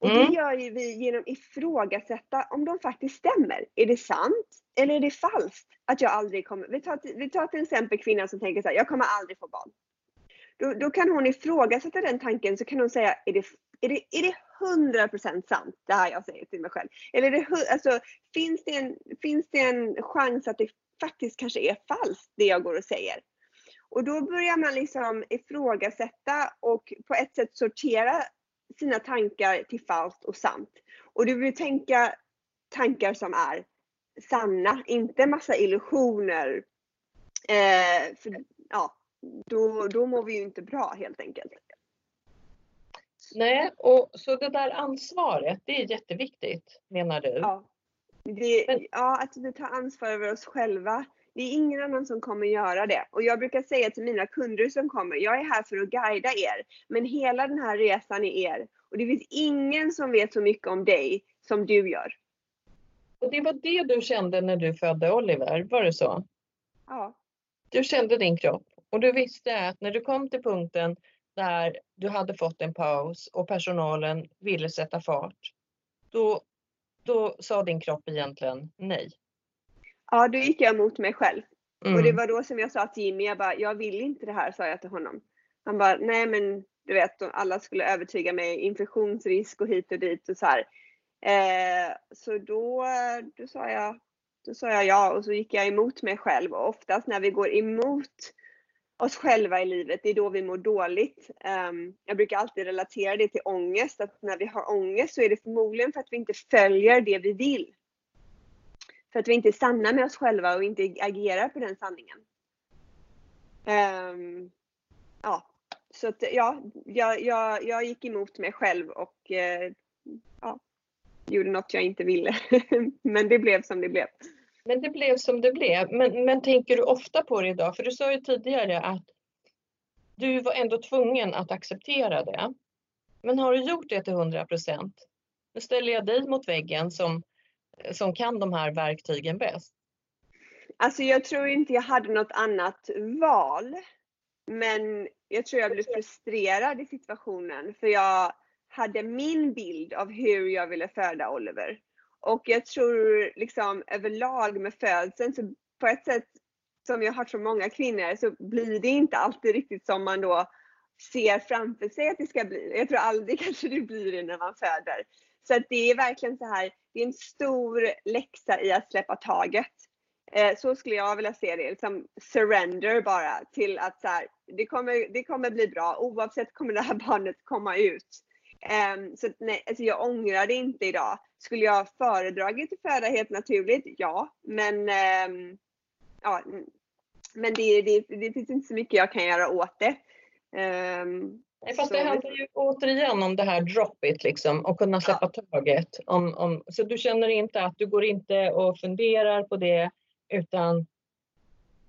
Och mm. det gör ju vi genom att ifrågasätta om de faktiskt stämmer. Är det sant eller är det falskt att jag aldrig kommer... Vi tar, vi tar till exempel kvinnan som tänker så här, jag kommer aldrig få barn. Då, då kan hon ifrågasätta den tanken så kan hon säga, är det, är det, är det 100% sant det här jag säger till mig själv? Eller det, alltså, finns, det en, finns det en chans att det faktiskt kanske är falskt det jag går och säger? Och då börjar man liksom ifrågasätta och på ett sätt sortera sina tankar till falskt och sant. Och du vill tänka tankar som är sanna, inte massa illusioner. Eh, för, ja, då, då mår vi ju inte bra helt enkelt. Nej, och så det där ansvaret, det är jätteviktigt menar du? Ja, det, ja att vi tar ansvar över oss själva. Det är ingen annan som kommer göra det. Och jag brukar säga till mina kunder som kommer, jag är här för att guida er. Men hela den här resan är er. Och det finns ingen som vet så mycket om dig som du gör. Och det var det du kände när du födde Oliver, var det så? Ja. Du kände din kropp och du visste att när du kom till punkten där du hade fått en paus och personalen ville sätta fart, då, då sa din kropp egentligen nej. Ja, då gick jag emot mig själv. Mm. Och det var då som jag sa till Jimmy, jag bara, jag vill inte det här, sa jag till honom. Han bara, nej men du vet, alla skulle övertyga mig, infektionsrisk och hit och dit och så här. Eh, så då, då, sa jag, då sa jag ja och så gick jag emot mig själv. Och oftast när vi går emot oss själva i livet, det är då vi mår dåligt. Um, jag brukar alltid relatera det till ångest, att när vi har ångest så är det förmodligen för att vi inte följer det vi vill. För att vi inte är sanna med oss själva och inte agerar på den sanningen. Um, ja, så att, ja, jag, jag, jag gick emot mig själv och uh, ja, gjorde något jag inte ville. Men det blev som det blev. Men det blev som det blev. Men, men tänker du ofta på det idag? För du sa ju tidigare att du var ändå tvungen att acceptera det. Men har du gjort det till 100 procent? Nu ställer jag dig mot väggen som som kan de här verktygen bäst? Alltså jag tror inte jag hade något annat val. Men jag tror jag blev frustrerad i situationen för jag hade min bild av hur jag ville föda Oliver. Och jag tror liksom överlag med födseln så på ett sätt som jag har hört från många kvinnor så blir det inte alltid riktigt som man då ser framför sig att det ska bli. Jag tror aldrig kanske det blir det när man föder. Så att det är verkligen så här, det är en stor läxa i att släppa taget. Eh, så skulle jag vilja se det, liksom surrender bara till att så här, det, kommer, det kommer bli bra oavsett kommer det här barnet komma ut. Um, så nej, alltså jag ångrar det inte idag. Skulle jag föredragit att föda helt naturligt? Ja, men um, ja, men det, det, det finns inte så mycket jag kan göra åt det. Um, Nej, fast så. det handlar ju återigen om det här drop it liksom och kunna släppa ja. taget. Om, om, så du känner inte att du går inte och funderar på det utan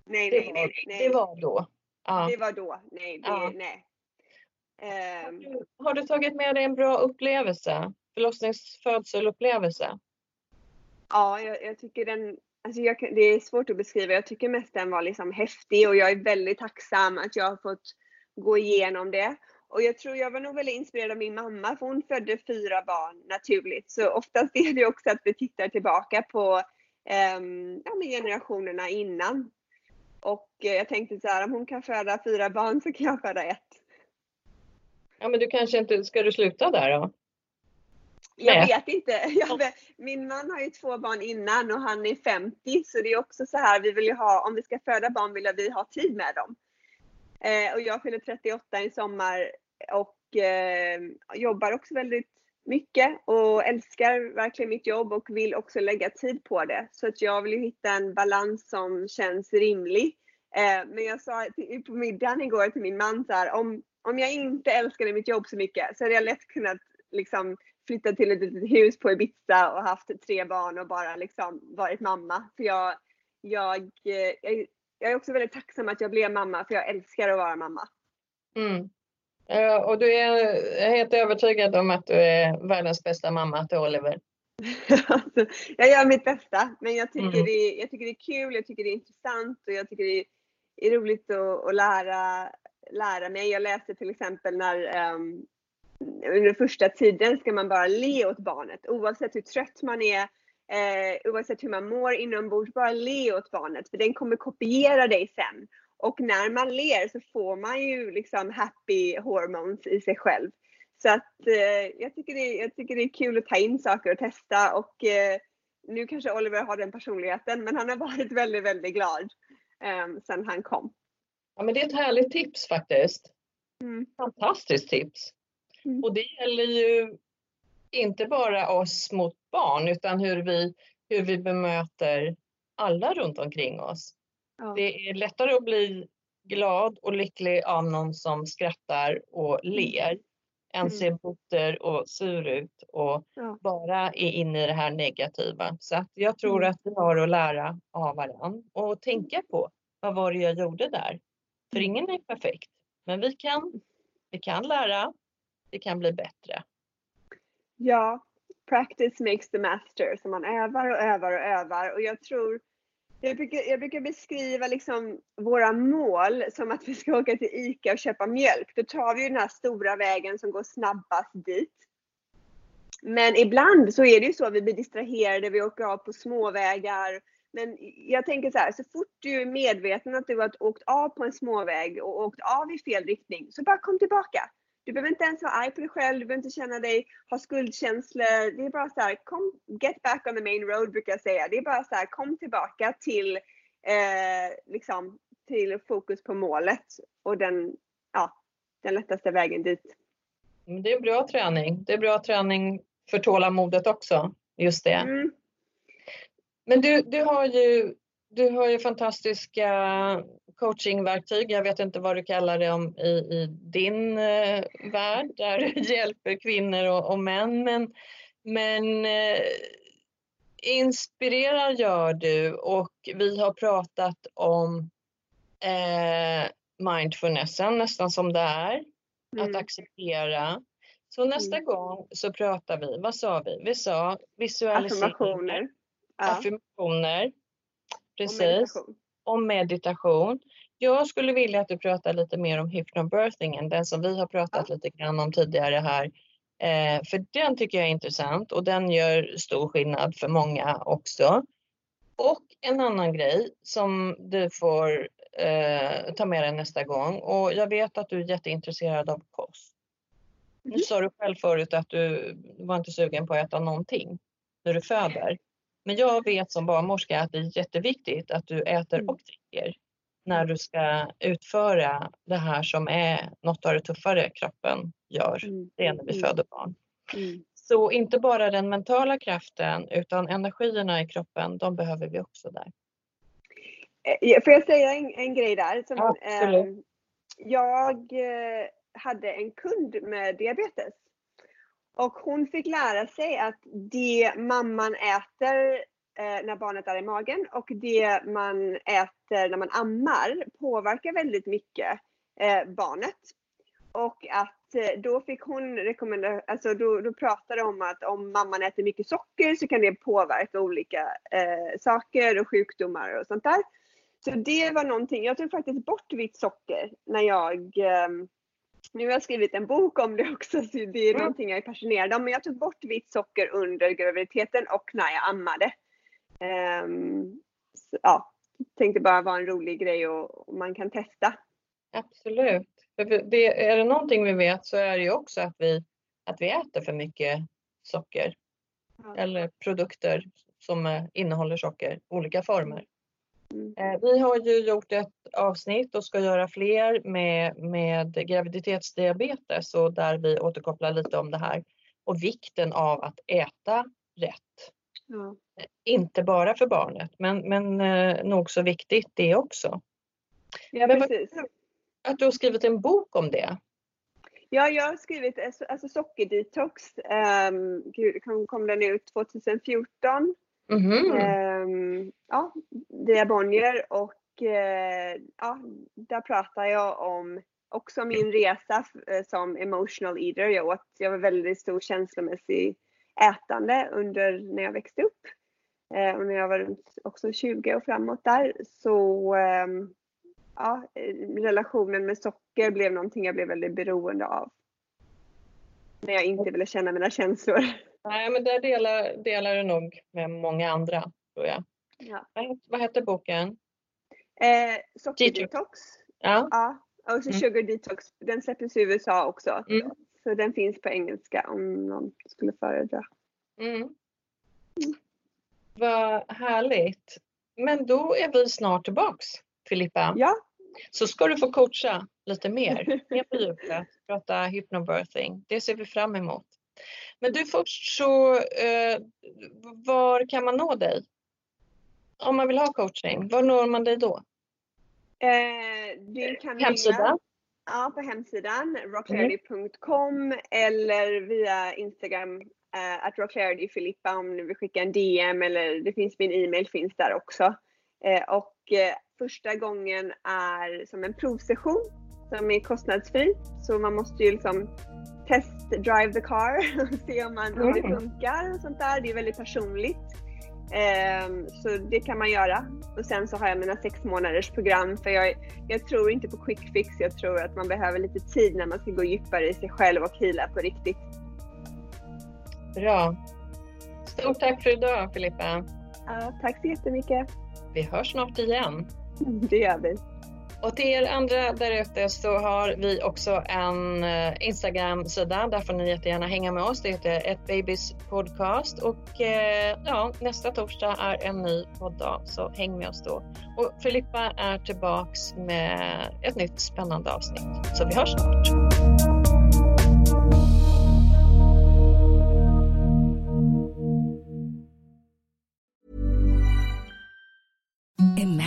nej, det, nej, nej, nej. det var då? Ja. Det var då, nej. Det, ja. nej. Har, du, har du tagit med dig en bra upplevelse? Förlossningsfödselupplevelse? Ja, jag, jag tycker den Alltså jag, det är svårt att beskriva. Jag tycker mest den var liksom häftig och jag är väldigt tacksam att jag har fått gå igenom det. Och jag tror jag var nog väldigt inspirerad av min mamma för hon födde fyra barn naturligt. Så oftast är det också att vi tittar tillbaka på um, ja, generationerna innan. Och uh, jag tänkte så här, om hon kan föda fyra barn så kan jag föda ett. Ja men du kanske inte, ska du sluta där då? Jag vet inte. Jag vet, min man har ju två barn innan och han är 50 så det är också så här, vi vill ju ha, om vi ska föda barn vill vi ha tid med dem. Eh, och jag fyller 38 i sommar och eh, jobbar också väldigt mycket och älskar verkligen mitt jobb och vill också lägga tid på det. Så att jag vill hitta en balans som känns rimlig. Eh, men jag sa till, på middagen igår till min man så här, om, om jag inte älskade mitt jobb så mycket så hade jag lätt kunnat liksom flyttat till ett litet hus på Ibiza och haft tre barn och bara liksom varit mamma. För jag, jag, eh, jag, jag är också väldigt tacksam att jag blev mamma för jag älskar att vara mamma. Mm. Och du är helt övertygad om att du är världens bästa mamma till Oliver? Jag gör mitt bästa, men jag tycker, mm. det, jag tycker det är kul, jag tycker det är intressant och jag tycker det är roligt att, att lära, lära mig. Jag läste till exempel när um, under första tiden ska man bara le åt barnet oavsett hur trött man är, eh, oavsett hur man mår inombords, bara le åt barnet för den kommer kopiera dig sen. Och när man ler så får man ju liksom happy hormones i sig själv. Så att eh, jag, tycker det, jag tycker det är kul att ta in saker och testa och eh, nu kanske Oliver har den personligheten men han har varit väldigt, väldigt glad eh, sedan han kom. Ja men det är ett härligt tips faktiskt. Mm. Fantastiskt tips. Mm. Och det gäller ju inte bara oss mot barn utan hur vi, hur vi bemöter alla runt omkring oss. Ja. Det är lättare att bli glad och lycklig av någon som skrattar och mm. ler än mm. ser butter och sur ut och ja. bara är inne i det här negativa. Så att jag tror mm. att vi har att lära av varandra och tänka på vad var det jag gjorde där? För ingen är perfekt, men vi kan, vi kan lära det kan bli bättre. Ja, practice makes the master. Så man övar och övar och övar. Och jag tror, jag brukar, jag brukar beskriva liksom våra mål som att vi ska åka till ICA och köpa mjölk. Då tar vi den här stora vägen som går snabbast dit. Men ibland så är det ju så att vi blir distraherade, vi åker av på småvägar. Men jag tänker så här, så fort du är medveten att du har åkt av på en småväg och åkt av i fel riktning, så bara kom tillbaka. Du behöver inte ens vara arg på dig själv, du behöver inte känna dig, ha skuldkänslor. Det är bara så här, kom, get back on the main road brukar jag säga. Det är bara så här, kom tillbaka till, eh, liksom, till fokus på målet och den, ja, den lättaste vägen dit. Det är bra träning. Det är bra träning för tålamodet också, just det. Mm. Men du, du har ju du har ju fantastiska coachingverktyg. Jag vet inte vad du kallar det om i, i din eh, värld där du hjälper kvinnor och, och män. Men, men eh, inspirerar gör du och vi har pratat om eh, mindfulnessen nästan som det är. Mm. Att acceptera. Så nästa mm. gång så pratar vi, vad sa vi? Vi sa visualisering. Affirmationer. Ja. Affirmationer. Precis. Meditation. Om meditation. Jag skulle vilja att du pratar lite mer om hypnobirthingen, den som vi har pratat lite grann om tidigare här. Eh, för den tycker jag är intressant och den gör stor skillnad för många också. Och en annan grej som du får eh, ta med dig nästa gång och jag vet att du är jätteintresserad av kost. Nu sa du själv förut att du var inte sugen på att äta någonting när du föder. Men jag vet som barnmorska att det är jätteviktigt att du äter mm. och dricker när du ska utföra det här som är något av det tuffare kroppen gör. Mm. Det är när vi mm. föder barn. Mm. Så inte bara den mentala kraften utan energierna i kroppen, de behöver vi också där. Eh, får jag säga en, en grej där? Som, eh, jag eh, hade en kund med diabetes och hon fick lära sig att det mamman äter eh, när barnet är i magen och det man äter när man ammar påverkar väldigt mycket eh, barnet. Och att eh, då fick hon rekommendera, alltså då, då pratade om att om mamman äter mycket socker så kan det påverka olika eh, saker och sjukdomar och sånt där. Så det var någonting, jag tog faktiskt bort vitt socker när jag eh, nu har jag skrivit en bok om det också, så det är mm. någonting jag är passionerad om. Men jag tog bort vitt socker under graviditeten och när jag ammade. Um, så, ja, tänkte bara vara en rolig grej och, och man kan testa. Absolut. Det, är det någonting vi vet så är det ju också att vi, att vi äter för mycket socker Ja. eller produkter som eh, innehåller socker, olika former. Mm. Eh, Vi har ju gjort ett avsnitt och ska göra fler med, med graviditetsdiabetes och där vi återkopplar lite om det här och vikten av att äta rätt. Ja. Inte bara för barnet, men, men eh, nog så viktigt det också. ja, Men vad- precis. Att du har skrivit en bok om det. Ja, jag har skrivit alltså, alltså sockerdetox. Um, gud, kom, kom den ut 2014. Mhm. Ehm, ja, via Bonnier och eh, ja, där pratar jag om också min resa eh, som emotional eater. Jag, åt, jag var väldigt stor känslomässig ätande under när jag växte upp. Eh, och när jag var runt också 20 och framåt där så ehm, ja, eh, relationen med socker blev någonting jag blev väldigt beroende av. När jag inte ville känna mina känslor. Nej, men där delar, delar du nog med många andra, tror jag. Ja. Vad- hette boken? Eh, sockerdetox. Ja. Ja, och så Mm. Sugar Detox. Den släpptes i USA också. Mm. Så den finns på engelska om någon skulle föredra. Mm. Vad härligt. Men då är vi snart tillbaks, Filippa. Ja, Så ska du få coacha lite mer, mer på djupet, prata hypnobirthing. Det ser vi fram emot. Men du först så, eh, var kan man nå dig? Om man vill ha coaching, var når man dig då? eh, du kan Hemsida? ja, på hemsidan rocklarity.com eller via Instagram eh, att rocklarity om du vill skicka en DM eller det finns min e-mail finns där också. Eh, och eh, första gången är som en provsession som är kostnadsfri. Så man måste ju liksom test drive the car och se om, man, om det Mm. funkar och sånt där. Det är väldigt personligt. Ehm, så det kan man göra. Och sen så har jag mina sex månaders program för jag, jag tror inte på quick fix. Jag tror att man behöver lite tid när man ska gå djupare i sig själv och heala på riktigt. Bra. Stort tack för idag Filippa. Ja, tack så jättemycket. Vi hörs snart igen. Det gör vi. Och till er andra där ute så har vi också en eh, Instagram-sida. Där får ni jättegärna hänga med oss. Det heter Ett Babys Podcast. Och eh, ja, nästa torsdag är en ny podddag, så häng med oss då. Och Filippa är tillbaks med ett nytt spännande avsnitt. Så vi hörs snart.